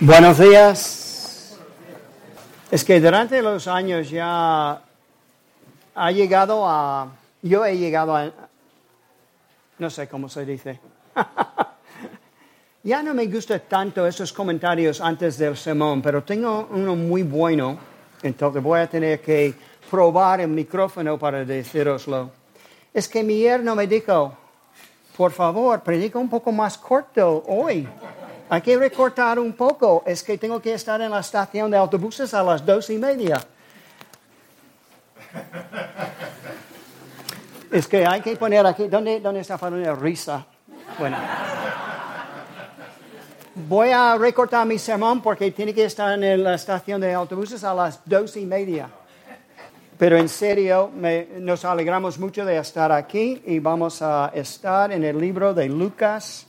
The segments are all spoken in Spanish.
Buenos días. Es que durante los años ya ha llegado a... Yo he llegado a... No sé cómo se dice. ya no me gustan tanto esos comentarios antes del sermón, pero tengo uno muy bueno, entonces voy a tener que probar el micrófono para deciroslo. Es que mi yerno me dijo, por favor, predica un poco más corto hoy. Hay que recortar un poco. Es que tengo que estar en la estación de autobuses a las dos y media. Es que hay que poner aquí. ¿Dónde, dónde está la risa? Bueno. Voy a recortar mi sermón porque tiene que estar en la estación de autobuses a las dos y media. Pero en serio, nos alegramos mucho de estar aquí y vamos a estar en el libro de Lucas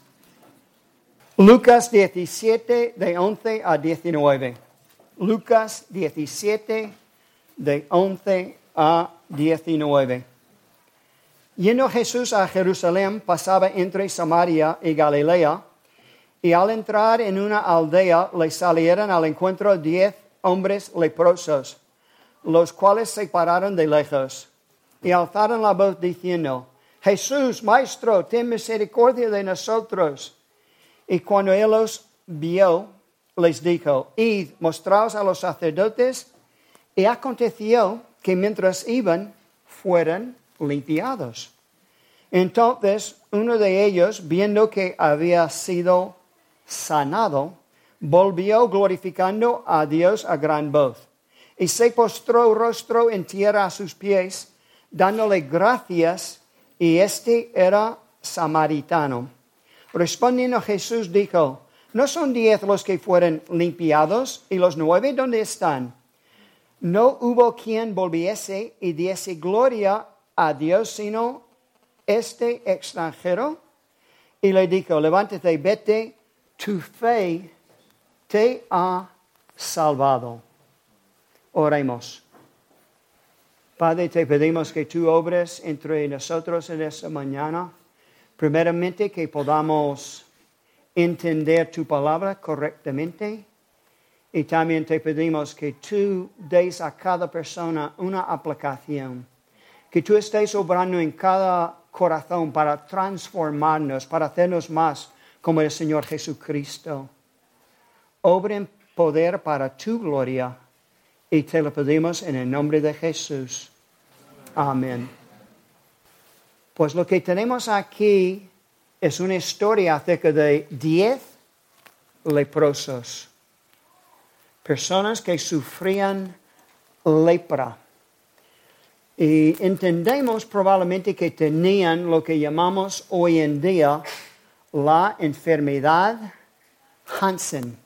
Lucas 17, de 11 a 19. Lucas 17, de 11 a 19. Yendo Jesús a Jerusalén, pasaba entre Samaria y Galilea, y al entrar en una aldea le salieron al encuentro diez hombres leprosos, los cuales se pararon de lejos y alzaron la voz diciendo, Jesús, Maestro, ten misericordia de nosotros. Y cuando él los vio, les dijo, id, mostraos a los sacerdotes. Y aconteció que mientras iban, fueron limpiados. Entonces uno de ellos, viendo que había sido sanado, volvió glorificando a Dios a gran voz. Y se postró rostro en tierra a sus pies, dándole gracias, y este era samaritano. Respondiendo Jesús dijo, ¿no son diez los que fueron limpiados y los nueve dónde están? No hubo quien volviese y diese gloria a Dios sino este extranjero. Y le dijo, levántate, vete, tu fe te ha salvado. Oremos. Padre, te pedimos que tú obres entre nosotros en esta mañana. Primeramente, que podamos entender tu palabra correctamente. Y también te pedimos que tú des a cada persona una aplicación. Que tú estés obrando en cada corazón para transformarnos, para hacernos más como el Señor Jesucristo. Obra en poder para tu gloria. Y te lo pedimos en el nombre de Jesús. Amén. Pues lo que tenemos aquí es una historia acerca de diez leprosos, personas que sufrían lepra. Y entendemos probablemente que tenían lo que llamamos hoy en día la enfermedad Hansen.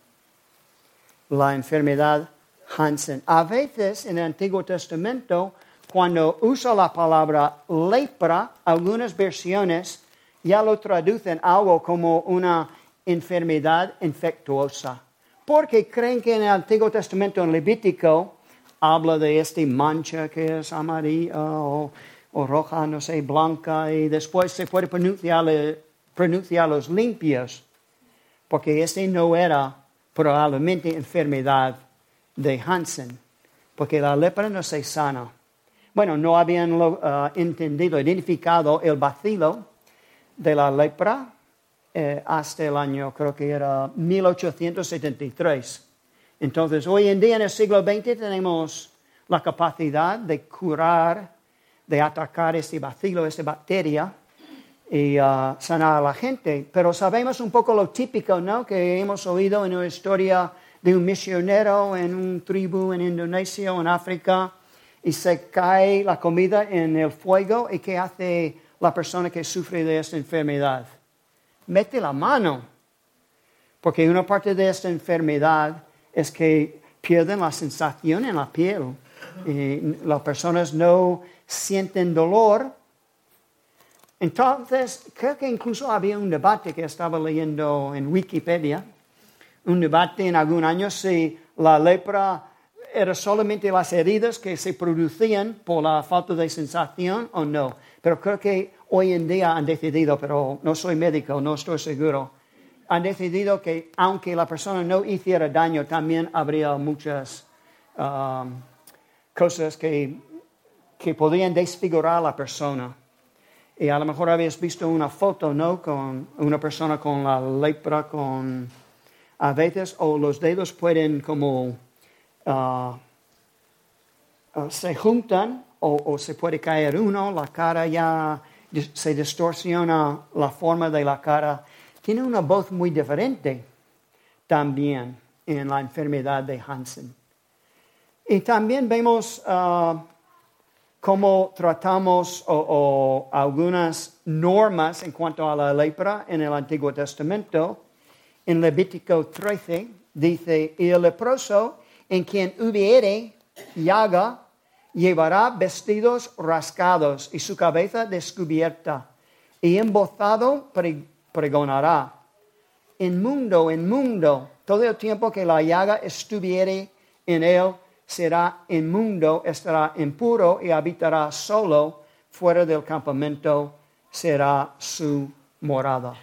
La enfermedad Hansen. A veces en el Antiguo Testamento cuando usa la palabra lepra, algunas versiones ya lo traducen algo como una enfermedad infectuosa. Porque creen que en el Antiguo Testamento, en Levítico, habla de esta mancha que es amarilla o, roja, no sé, blanca, y después se puede pronunciar, pronunciar los limpios, porque este no era probablemente enfermedad de Hansen, porque la lepra no se sana. Bueno, no habían uh, entendido, identificado el vacilo de la lepra eh, hasta el año, creo que era 1873. Entonces, hoy en día, en el siglo XX, tenemos la capacidad de curar, de atacar este vacilo, esta bacteria, y uh, sanar a la gente. Pero sabemos un poco lo típico, ¿no? Que hemos oído en una historia de un misionero en un tribu en Indonesia o en África y se cae la comida en el fuego y ¿qué hace la persona que sufre de esta enfermedad? Mete la mano, porque una parte de esta enfermedad es que pierden la sensación en la piel y las personas no sienten dolor. Entonces, creo que incluso había un debate que estaba leyendo en Wikipedia, un debate en algún año si la lepra ¿Eran solamente las heridas que se producían por la falta de sensación o no. Pero creo que hoy en día han decidido, pero no soy médico, no estoy seguro, han decidido que aunque la persona no hiciera daño, también habría muchas um, cosas que, que desfigurar a la persona. Y a lo mejor habéis visto una foto, ¿no? Con una persona con la lepra, con a veces, o los dedos pueden como uh, uh, se juntan o, o, se puede caer uno, la cara ya se distorsiona la forma de la cara. Tiene una voz muy diferente también en la enfermedad de Hansen. Y también vemos uh, cómo tratamos o, algunas normas en cuanto a la lepra en el Antiguo Testamento. En Levítico 13 dice, y el leproso en quien hubiere llaga llevará vestidos rascados y su cabeza descubierta, y embozado pregonará. Inmundo, inmundo, todo el tiempo que la llaga estuviere en él, será inmundo, estará impuro y habitará solo fuera del campamento, será su morada.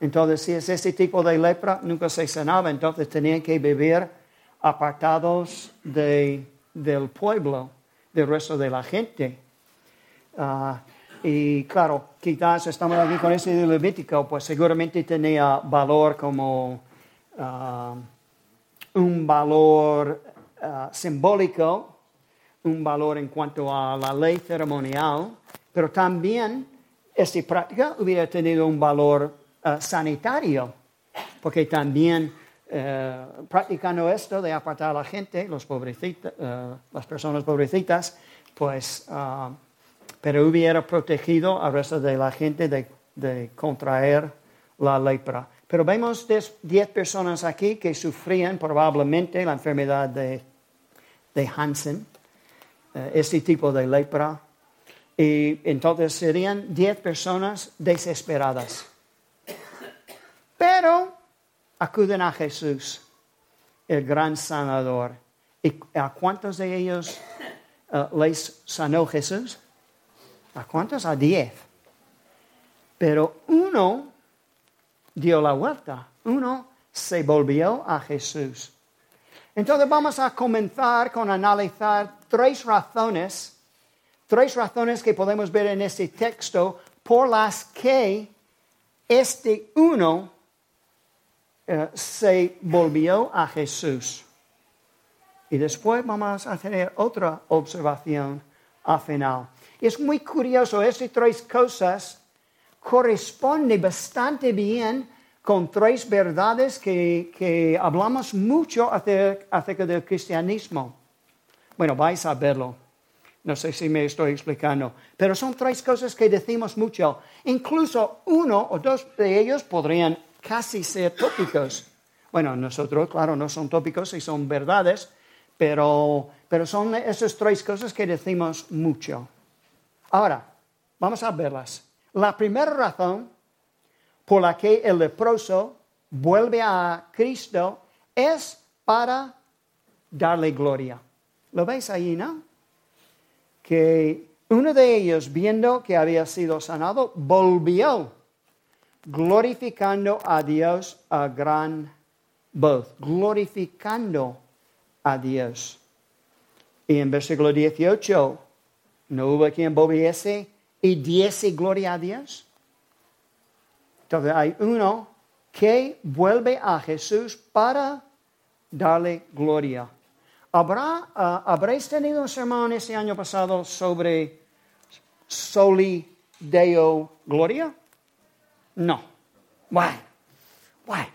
Entonces, si es ese tipo de lepra, nunca se sanaba, entonces tenían que vivir apartados del pueblo, del resto de la gente. Ah, y claro, quizás estamos aquí con ese de Levítico, pues seguramente tenía valor como ah, un valor Uh, simbólico, un valor en cuanto a la ley ceremonial, pero también esta práctica hubiera tenido un valor sanitario, porque también uh, practicando esto de apartar a la gente, pobrecitas, las personas pobrecitas, pues, pero hubiera protegido al resto de la gente de, de contraer la lepra. Pero vemos 10 personas aquí que sufrían probablemente la enfermedad de, Hansen, eh, este tipo de lepra. Y entonces serían 10 personas desesperadas. Acuden a Jesús, el gran sanador. ¿Y a cuántos de ellos eh, les sanó Jesús? ¿A cuántos? A 10. Pero uno dio la vuelta. Uno se volvió a Jesús. Entonces vamos a comenzar con analizar tres razones, tres razones que podemos ver en este texto por las que este uno eh, se volvió a Jesús. Y después vamos a tener otra observación al final. Es muy curioso, estas tres cosas corresponde bastante bien con tres verdades que, hablamos mucho acerca, del cristianismo. Bueno, vais a verlo. No sé si me estoy explicando, pero son tres cosas que decimos mucho. Incluso uno o dos de ellos podrían casi ser tópicos. Bueno, nosotros, claro, no son tópicos y son verdades, pero, pero son esas tres cosas que decimos mucho. Ahora, vamos a verlas. La primera razón por la que el leproso vuelve a Cristo es para darle gloria. ¿Lo veis ahí, no? Que uno de ellos, viendo que había sido sanado, volvió glorificando a Dios a gran voz, glorificando a Dios. Y en versículo 18, no hubo quien volviese y diese gloria a Dios? Entonces hay uno que vuelve a Jesús para darle gloria. ¿Habrá, uh, ¿Habréis tenido un sermón este año pasado sobre Soli Deo Gloria? No. Bueno, bueno.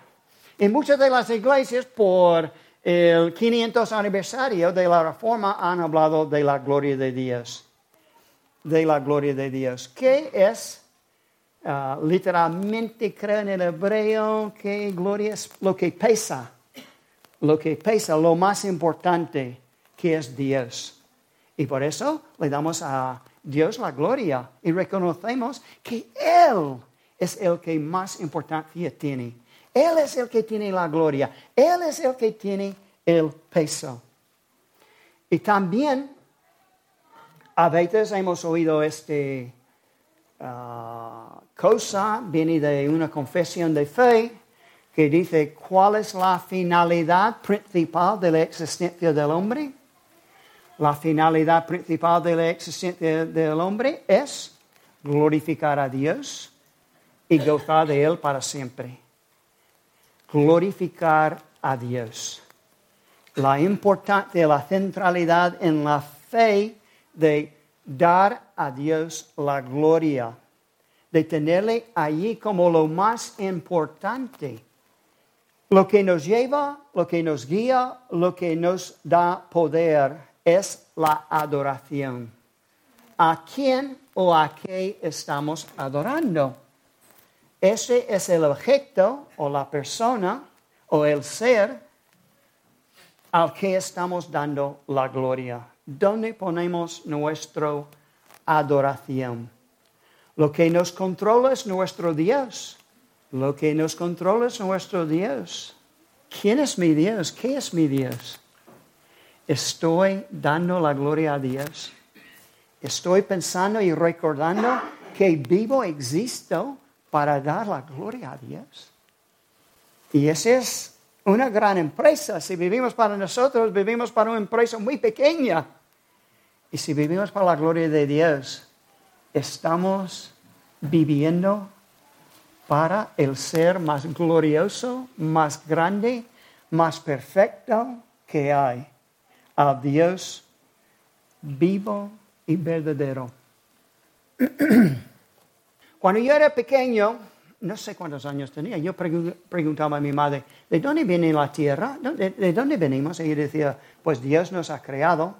En muchas de las iglesias, por el 500 aniversario de la Reforma, han hablado de la gloria de Dios de la gloria de Dios. ¿Qué es? Ah, literalmente creo en el hebreo que gloria es lo que pesa, lo que pesa, lo más importante que es Dios. Y por eso le damos a Dios la gloria y reconocemos que Él es el que más importancia tiene. Él es el que tiene la gloria. Él es el que tiene el peso. Y también a veces hemos oído esta ah, cosa, viene de una confesión de fe, que dice cuál es la finalidad principal de la existencia del hombre. La finalidad principal de la existencia del hombre es glorificar a Dios y gozar de Él para siempre. Glorificar a Dios. La importancia, la centralidad en la fe de dar a Dios la gloria, de tenerle allí como lo más importante. Lo que nos lleva, lo que nos guía, lo que nos da poder es la adoración. ¿A quién o a qué estamos adorando? Ese es el objeto o la persona o el ser al que estamos dando la gloria. ¿Dónde ponemos nuestra adoración? Lo que nos controla es nuestro Dios. Lo que nos controla es nuestro Dios. ¿Quién es mi Dios? ¿Qué es mi Dios? Estoy dando la gloria a Dios. Estoy pensando y recordando que vivo, existo para dar la gloria a Dios. Y esa es una gran empresa. Si vivimos para nosotros, vivimos para una empresa muy pequeña. Y si vivimos para la gloria de Dios, estamos viviendo para el ser más glorioso, más grande, más perfecto que hay, a Dios vivo y verdadero. Cuando yo era pequeño, no sé cuántos años tenía, yo preguntaba a mi madre, ¿de dónde viene la tierra? ¿De, dónde venimos? Y ella decía, pues Dios nos ha creado,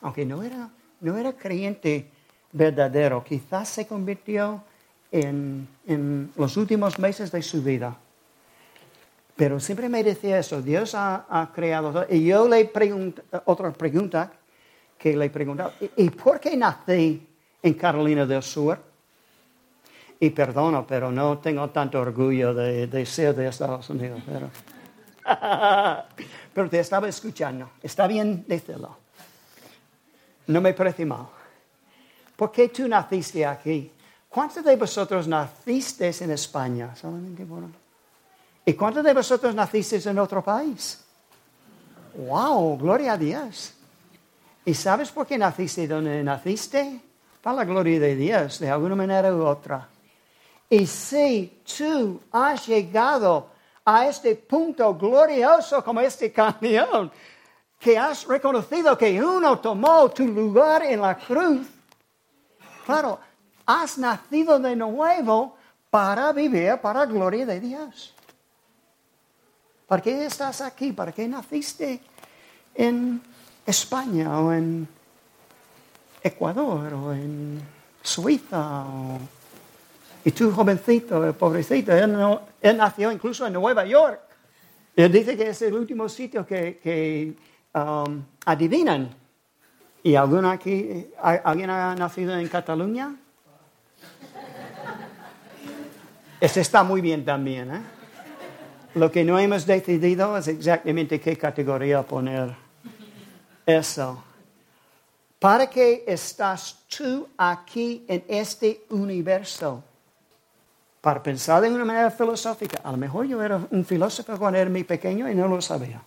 aunque no era, no era creyente verdadero, quizás se convirtió en, los últimos meses de su vida. Pero siempre me decía eso, Dios ha, creado. Y yo le pregunto, otra pregunta que le preguntaba, ¿y por qué nací en Carolina del Sur? Y perdono, pero no tengo tanto orgullo de, ser de Estados Unidos. Pero, pero te estaba escuchando. Está bien decirlo. No me parece mal. ¿Por qué tú naciste aquí? ¿Cuántos de vosotros nacisteis en España? Solamente ¿Y cuántos de vosotros nacisteis en otro país? ¡Wow! Gloria a Dios. ¿Y sabes por qué naciste donde naciste? Para la gloria de Dios, de alguna manera u otra. Y si tú has llegado a este punto glorioso como este camión, que has reconocido que uno tomó tu lugar en la cruz, claro, has nacido de nuevo para vivir para la gloria de Dios. ¿Para qué estás aquí? ¿Para qué naciste en España o en Ecuador o en Suiza o y tú, jovencito, pobrecito, él, nació incluso en Nueva York. Él dice que es el último sitio que, um, adivinan. ¿Y alguno aquí, alguien ha nacido en Cataluña? Ese está muy bien también. ¿eh? Lo que no hemos decidido es exactamente qué categoría poner eso. ¿Para qué estás tú aquí en este universo? Para pensar de una manera filosófica. A lo mejor yo era un filósofo cuando era muy pequeño y no lo sabía.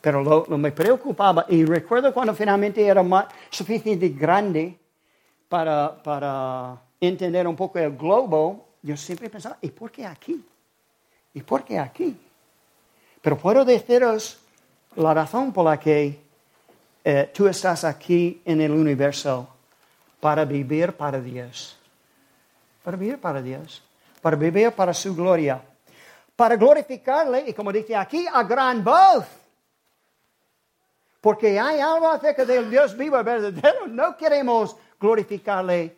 Pero lo, me preocupaba y recuerdo cuando finalmente era más, suficientemente grande para, para entender un poco el globo, yo siempre pensaba, ¿y por qué aquí? ¿Y por qué aquí? Pero puedo deciros la razón por la que eh, tú estás aquí en el universo para vivir para Dios. Para vivir para Dios para vivir para su gloria, para glorificarle, y como dice aquí, a gran voz. Porque hay algo acerca del Dios vivo verdadero. No queremos glorificarle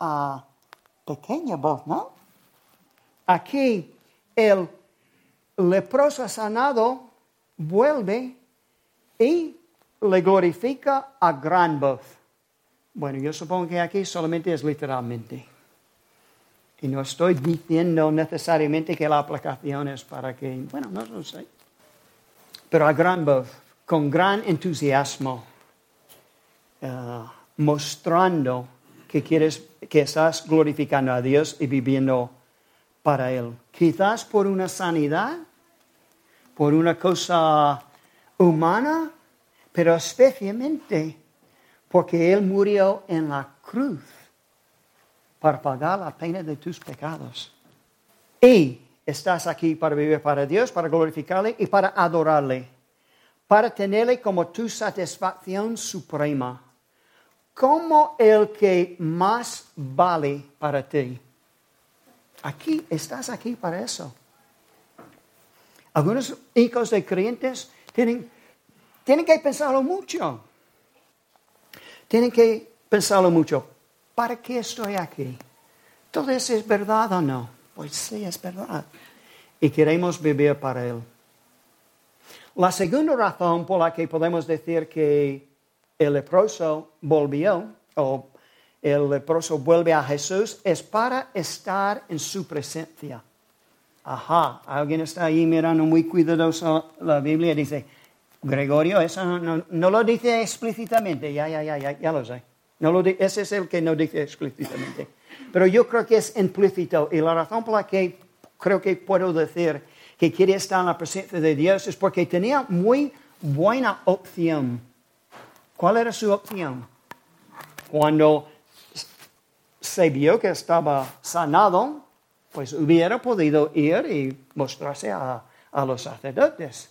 a pequeña voz, ¿no? Aquí el leproso sanado vuelve y le glorifica a gran voz. Bueno, yo supongo que aquí solamente es literalmente. Y no estoy diciendo necesariamente que la aplicación es para que, bueno, no lo sé. Pero a gran voz, con gran entusiasmo, eh, mostrando que quieres, que estás glorificando a Dios y viviendo para Él. Quizás por una sanidad, por una cosa humana, pero especialmente porque Él murió en la cruz para pagar la pena de tus pecados. Y estás aquí para vivir para Dios, para glorificarle y para adorarle, para tenerle como tu satisfacción suprema, como el que más vale para ti. Aquí, estás aquí para eso. Algunos hijos de creyentes tienen, tienen que pensarlo mucho. Tienen que pensarlo mucho. ¿Para qué estoy aquí? ¿Todo eso es verdad o no? Pues sí, es verdad. Y queremos vivir para Él. La segunda razón por la que podemos decir que el leproso volvió, o el leproso vuelve a Jesús, es para estar en su presencia. Ajá, alguien está ahí mirando muy cuidadoso la Biblia y dice, Gregorio, eso no, lo dice explícitamente, ya, ya, ya, ya, ya lo sé. No lo ese es el que no dice explícitamente. Pero yo creo que es implícito y la razón por la que creo que puedo decir que quiere estar en la presencia de Dios es porque tenía muy buena opción. ¿Cuál era su opción? Cuando se vio que estaba sanado, pues hubiera podido ir y mostrarse a, a los sacerdotes.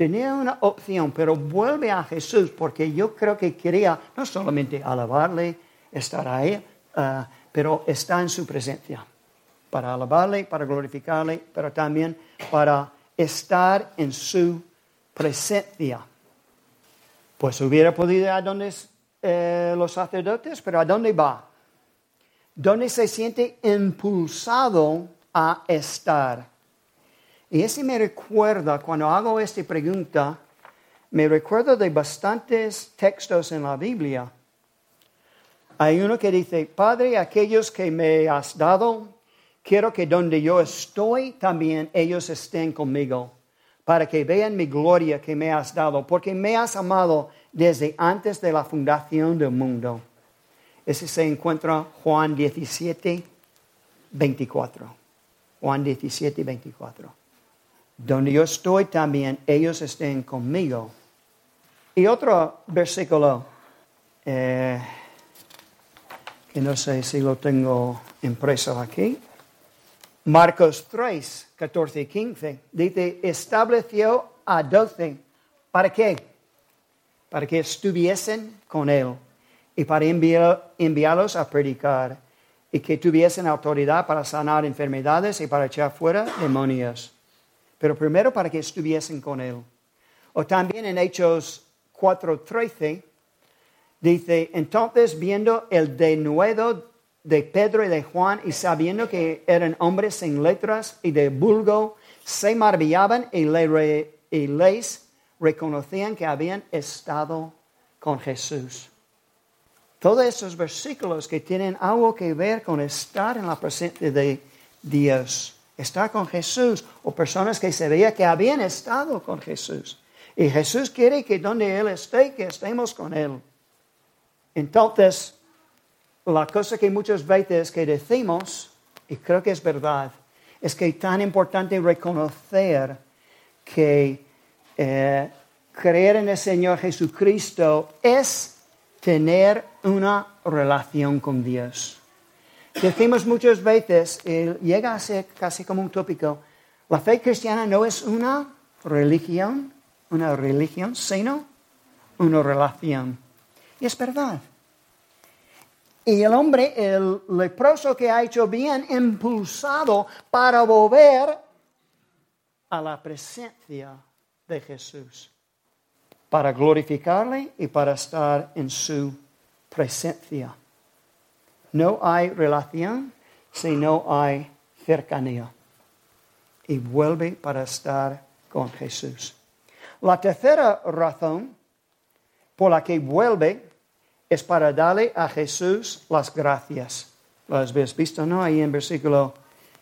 Tenía una opción, pero vuelve a Jesús porque yo creo que quería no solamente alabarle, estar ahí, uh, pero está en su presencia. Para alabarle, para glorificarle, pero también para estar en su presencia. Pues hubiera podido ir a donde eh, los sacerdotes, pero ¿a dónde va? ¿Dónde se siente impulsado a estar? Y ese me recuerda, cuando hago esta pregunta, me recuerdo de bastantes textos en la Biblia hay uno que dice, Padre, aquellos que me has dado, quiero que donde yo estoy también ellos estén conmigo, para que vean mi gloria que me has dado, porque me has amado desde antes de la fundación del mundo. Ese se encuentra Juan 17, 24. Juan 17, 24. Donde yo estoy también ellos estén conmigo. Y otro versículo. Eh, que no sé si lo tengo impreso aquí. Marcos 3, 14 y 15, dice, estableció a doce. ¿Para qué? Para que estuviesen con él y para enviarlos a predicar y que tuviesen autoridad para sanar enfermedades y para echar fuera demonios. Pero primero para que estuviesen con él. O también en Hechos 4:13 Dice, entonces viendo el denuedo de Pedro y de Juan y sabiendo que eran hombres sin letras y de vulgo, se maravillaban y, les reconocían que habían estado con Jesús. Todos esos versículos que tienen algo que ver con estar en la presencia de Dios, estar con Jesús, o personas que se veía que habían estado con Jesús. Y Jesús quiere que donde Él esté, que estemos con Él. Entonces, la cosa que muchas veces que decimos, y creo que es verdad, es que es tan importante reconocer que eh, creer en el Señor Jesucristo es tener una relación con Dios. Decimos muchas veces, y llega a ser casi como un tópico, la fe cristiana no es una religión, una religión, sino una relación. Y es verdad. Y el hombre, el leproso que ha hecho bien, impulsado para volver a la presencia de Jesús, para glorificarle y para estar en su presencia. No hay relación si no hay cercanía. Y vuelve para estar con Jesús. La tercera razón por la que vuelve es para darle a Jesús las gracias. Lo has visto, ¿no? Ahí en versículo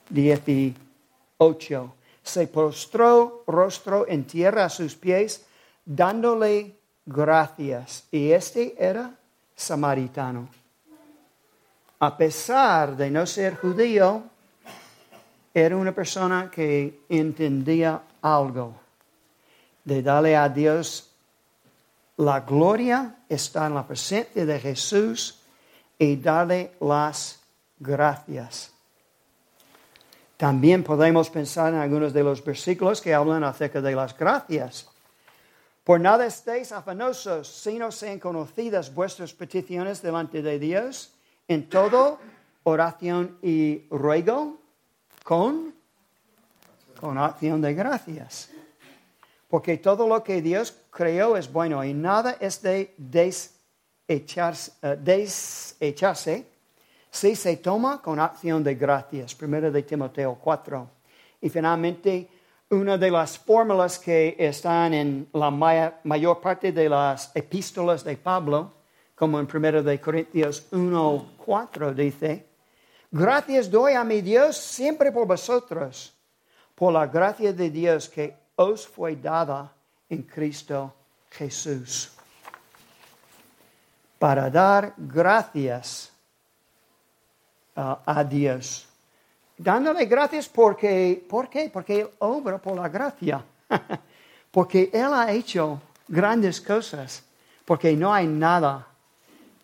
18. Se postró rostro en tierra a sus pies, dándole gracias. Y este era samaritano. A pesar de no ser judío, era una persona que entendía algo de darle a Dios la gloria, está en la presencia de Jesús y darle las gracias. También podemos pensar en algunos de los versículos que hablan acerca de las gracias. Por nada estéis afanosos, sino sean conocidas vuestras peticiones delante de Dios en todo oración y ruego con, con acción de gracias. Porque todo lo que Dios creó es bueno y nada es de desecharse, uh, desecharse si se toma con acción de gracias. Primero de Timoteo 4. Y finalmente, una de las fórmulas que están en la mayor parte de las epístolas de Pablo, como en Primero de Corintios 1, 4, dice, gracias doy a mi Dios siempre por vosotros, por la gracia de Dios que os fue dada en Cristo Jesús. Para dar gracias a Dios. Dándole gracias porque, ¿por qué? Porque Él obra por la gracia. porque Él ha hecho grandes cosas. Porque no hay nada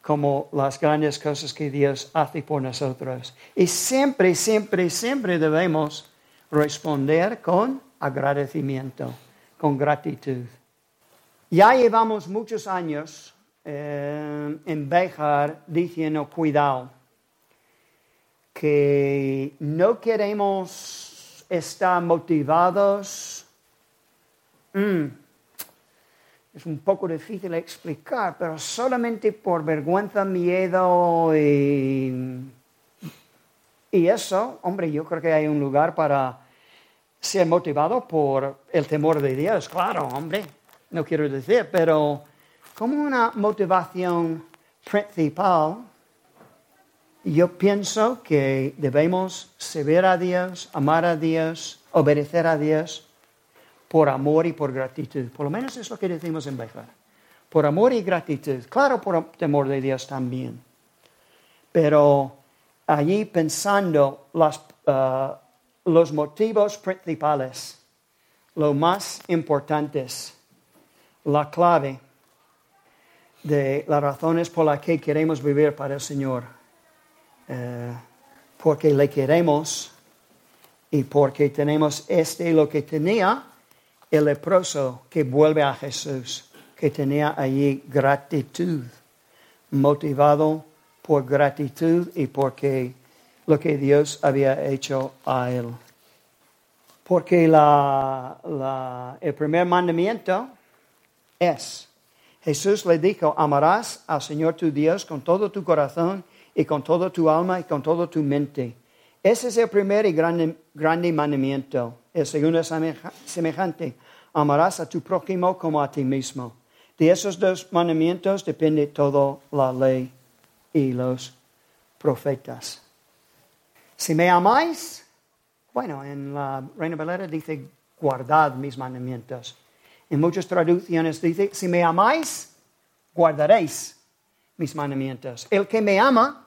como las grandes cosas que Dios hace por nosotros. Y siempre, siempre, siempre debemos responder con agradecimiento, con gratitud. Ya llevamos muchos años eh, en Bejar diciendo cuidado que no queremos estar motivados. Mm, es un poco difícil explicar, pero solamente por vergüenza, miedo y, eso, hombre, yo creo que hay un lugar para ser motivado por el temor de Dios, claro, hombre, no quiero decir, pero como una motivación principal yo pienso que debemos servir a Dios, amar a Dios, obedecer a Dios por amor y por gratitud. Por lo menos es lo que decimos en Bejar. Por amor y gratitud. Claro, por temor de Dios también. Pero allí pensando uh, los motivos principales, lo más importantes, la clave de las razones por las que queremos vivir para el Señor eh, porque le queremos y porque tenemos este lo que tenía el leproso que vuelve a Jesús, que tenía allí gratitud, motivado por gratitud y porque lo que Dios había hecho a él. Porque el primer mandamiento es, Jesús le dijo, amarás al Señor tu Dios con todo tu corazón y con toda tu alma y con toda tu mente. Ese es el primer y grande, grande mandamiento. El segundo es semejante. Amarás a tu prójimo como a ti mismo. De esos dos mandamientos depende toda la ley y los profetas. Si me amáis, bueno, en la Reina Valera dice, guardad mis mandamientos. En muchas traducciones dice, si me amáis, guardaréis mis mandamientos. El que me ama,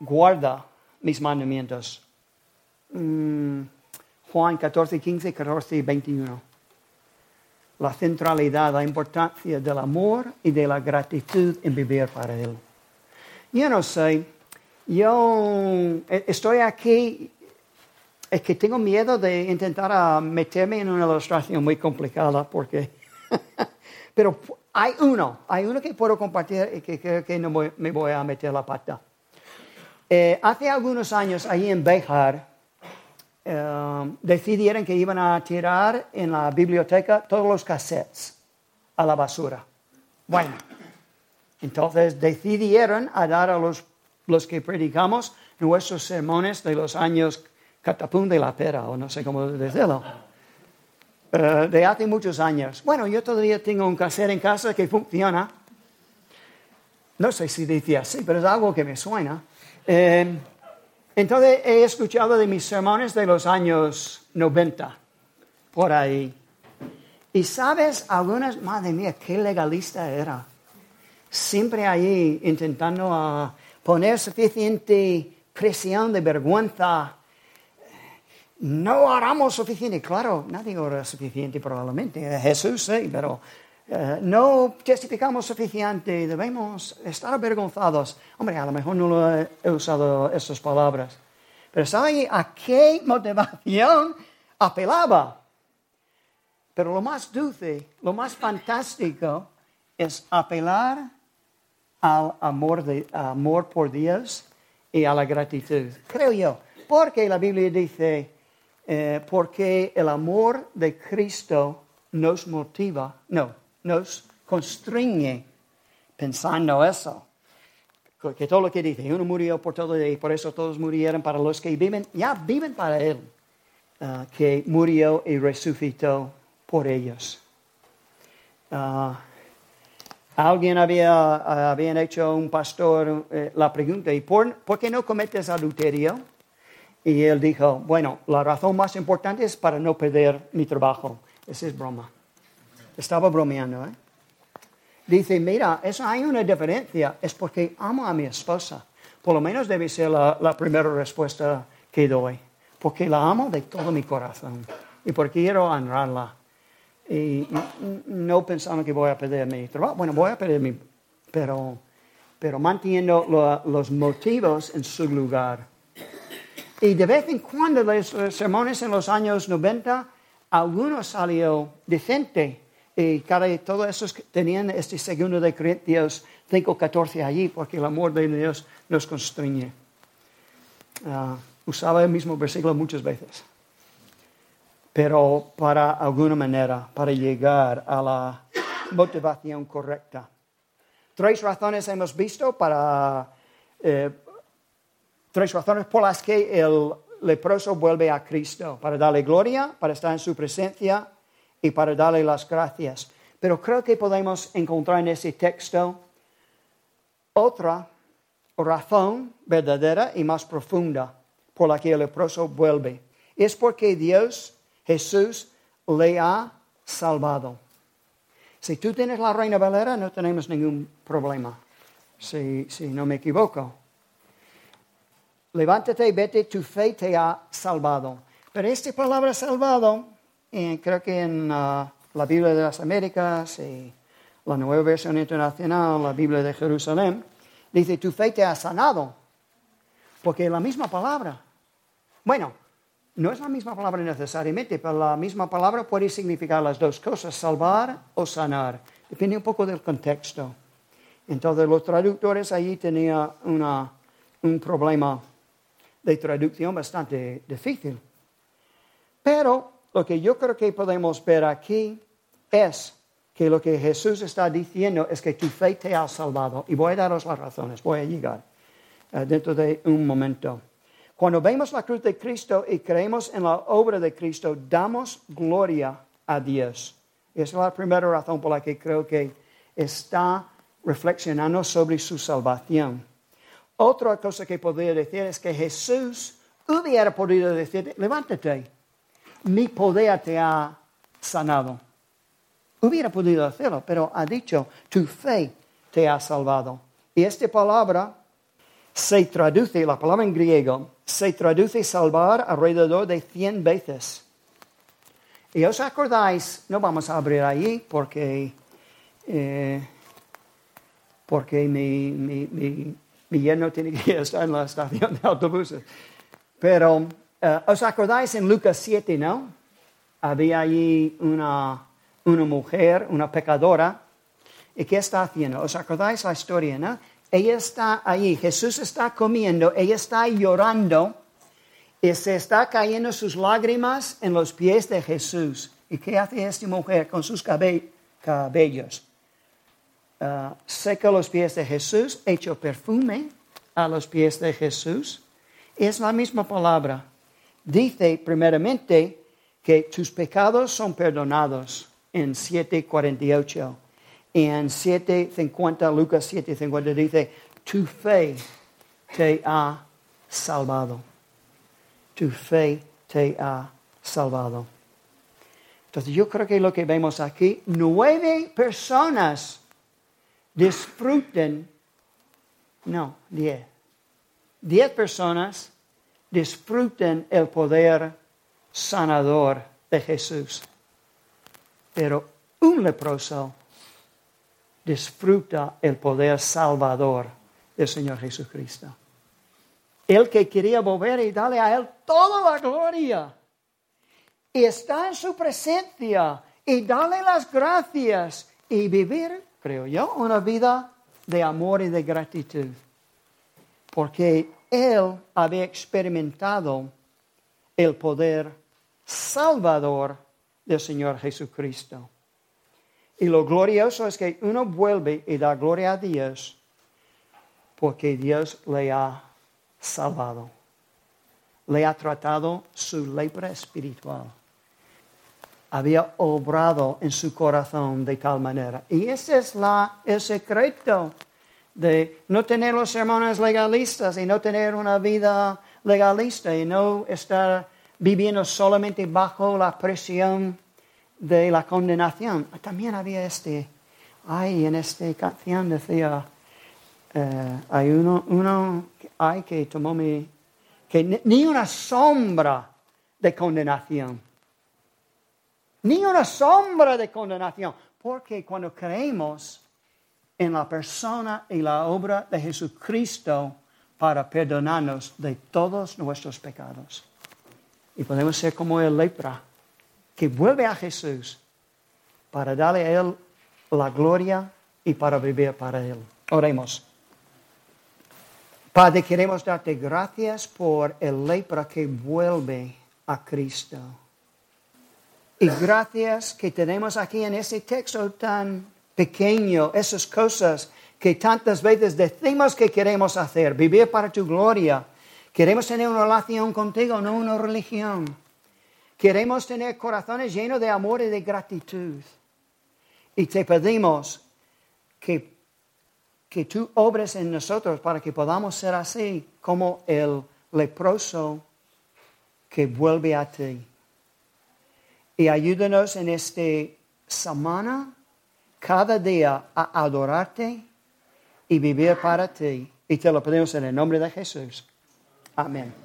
guarda mis mandamientos. Mm, Juan 14, 15, 14 y 21. La centralidad, la importancia del amor y de la gratitud en vivir para Él. Yo no sé, yo estoy aquí, es que tengo miedo de intentar meterme en una ilustración muy complicada porque... Pero hay uno, hay uno que puedo compartir y que creo que no me voy a meter la pata. Eh, hace algunos años, ahí en Bejar, eh, decidieron que iban a tirar en la biblioteca todos los cassettes a la basura. Bueno, entonces decidieron a dar a los, los que predicamos nuestros sermones de los años catapum de la pera, o no sé cómo decirlo, eh, de hace muchos años. Bueno, yo todavía tengo un cassette en casa que funciona. No sé si decía así, pero es algo que me suena. Eh, entonces he escuchado de mis sermones de los años 90, por ahí. Y sabes, algunas, madre mía, qué legalista era. Siempre ahí intentando ah, poner suficiente presión de vergüenza. no oramos suficiente. Claro, nadie ora suficiente probablemente. Jesús sí, pero eh, no testificamos suficiente. Debemos estar avergonzados. Hombre, a lo mejor no lo he usado esas palabras. Pero ¿saben a qué motivación apelaba? Pero lo más dulce, lo más fantástico es apelar al amor, de, amor por Dios y a la gratitud. Creo yo. Porque la Biblia dice, eh, porque el amor de Cristo nos motiva, no, nos constriñe pensando eso. Que todo lo que dice, uno murió por todo y por eso todos murieron para los que viven, ya viven para Él, uh, que murió y resucitó por ellos. Uh, alguien había habían hecho un pastor eh, la pregunta, ¿y por, por qué no cometes adulterio? Y él dijo, bueno, la razón más importante es para no perder mi trabajo. Esa es broma. Estaba bromeando, ¿eh? Dice, mira, eso hay una diferencia. Es porque amo a mi esposa. Por lo menos debe ser la, primera respuesta que doy. Porque la amo de todo mi corazón. Y porque quiero honrarla. Y no pensando que voy a perder mi. Bueno, voy a perder. Pero, pero manteniendo los motivos en su lugar. Y de vez en cuando los sermones en los años 90, algunos salió decente. Y cada, todos esos tenían este segundo de Corintios 5.14 allí, porque el amor de Dios nos constriñe. Ah, usaba el mismo versículo muchas veces. Pero para alguna manera, para llegar a la motivación correcta. Tres razones hemos visto para eh, tres razones por las que el leproso vuelve a Cristo, para darle gloria, para estar en su presencia y para darle las gracias. Pero creo que podemos encontrar en ese texto otra razón verdadera y más profunda por la que el leproso vuelve. Es porque Dios, Jesús, le ha salvado. Si tú tienes la reina Valera, no tenemos ningún problema, si, si no me equivoco levántate y vete, tu fe te ha salvado. Pero esta palabra salvado, eh, creo que en uh, la Biblia de las Américas y la nueva versión internacional, la Biblia de Jerusalén, dice, tu fe te ha sanado. Porque es la misma palabra. Bueno, no es la misma palabra necesariamente, pero la misma palabra puede significar las dos cosas, salvar o sanar. Depende un poco del contexto. Entonces los traductores allí tenían un problema de traducción bastante difícil. Pero lo que yo creo que podemos ver aquí es que lo que Jesús está diciendo es que tu fe te ha salvado. Y voy a daros las razones, voy a llegar eh, dentro de un momento. Cuando vemos la cruz de Cristo y creemos en la obra de Cristo, damos gloria a Dios. Esa es la primera razón por la que creo que está reflexionando sobre su salvación. Otra cosa que podría decir es que Jesús hubiera podido decir, levántate, mi poder te ha sanado. Hubiera podido hacerlo, pero ha dicho, tu fe te ha salvado. Y esta palabra se traduce, la palabra en griego, se traduce salvar alrededor de 100 veces. Y os acordáis, no vamos a abrir ahí porque, eh, porque mi, mi mi yerno tiene que estar en la estación de autobuses. Pero, eh, ¿os acordáis en Lucas 7, no? Había allí una, una mujer, una pecadora. ¿Y qué está haciendo? ¿Os acordáis la historia, no? Ella está allí, Jesús está comiendo, ella está llorando y se está cayendo sus lágrimas en los pies de Jesús. ¿Y qué hace esta mujer con sus cabellos? Uh, seca los pies de Jesús, hecho perfume a los pies de Jesús. Es la misma palabra. Dice primeramente que tus pecados son perdonados en 7.48. En 7.50, Lucas 7.50 dice, tu fe te ha salvado. Tu fe te ha salvado. Entonces yo creo que lo que vemos aquí, nueve personas disfruten, no, diez, diez personas disfruten el poder sanador de Jesús. Pero un leproso disfruta el poder salvador del Señor Jesucristo. El que quería volver y darle a Él toda la gloria. Y está en su presencia y darle las gracias y vivir, creo yo, una vida de amor y de gratitud. Porque Él había experimentado el poder salvador del Señor Jesucristo. Y lo glorioso es que uno vuelve y da gloria a Dios porque Dios le ha salvado. Le ha tratado su lepra espiritual. Había obrado en su corazón de tal manera. Y ese es la, el secreto de no tener los sermones legalistas y no tener una vida legalista y no estar viviendo solamente bajo la presión de la condenación. También había este, ay, en esta canción decía, eh, hay uno, uno hay que tomó mi, que ni una sombra de condenación. Ni una sombra de condenación. Porque cuando creemos en la persona y la obra de Jesucristo para perdonarnos de todos nuestros pecados. Y podemos ser como el lepra, que vuelve a Jesús para darle a Él la gloria y para vivir para Él. Oremos. Padre, queremos darte gracias por el lepra que vuelve a Cristo. Y gracias que tenemos aquí en ese texto tan pequeño esas cosas que tantas veces decimos que queremos hacer, vivir para tu gloria. Queremos tener una relación contigo, no una religión. Queremos tener corazones llenos de amor y de gratitud. Y te pedimos que que tú obres en nosotros para que podamos ser así como el leproso que vuelve a ti. Y ayúdanos en esta semana, cada día, a adorarte y vivir para ti. Y te lo pedimos en el nombre de Jesús. Amén.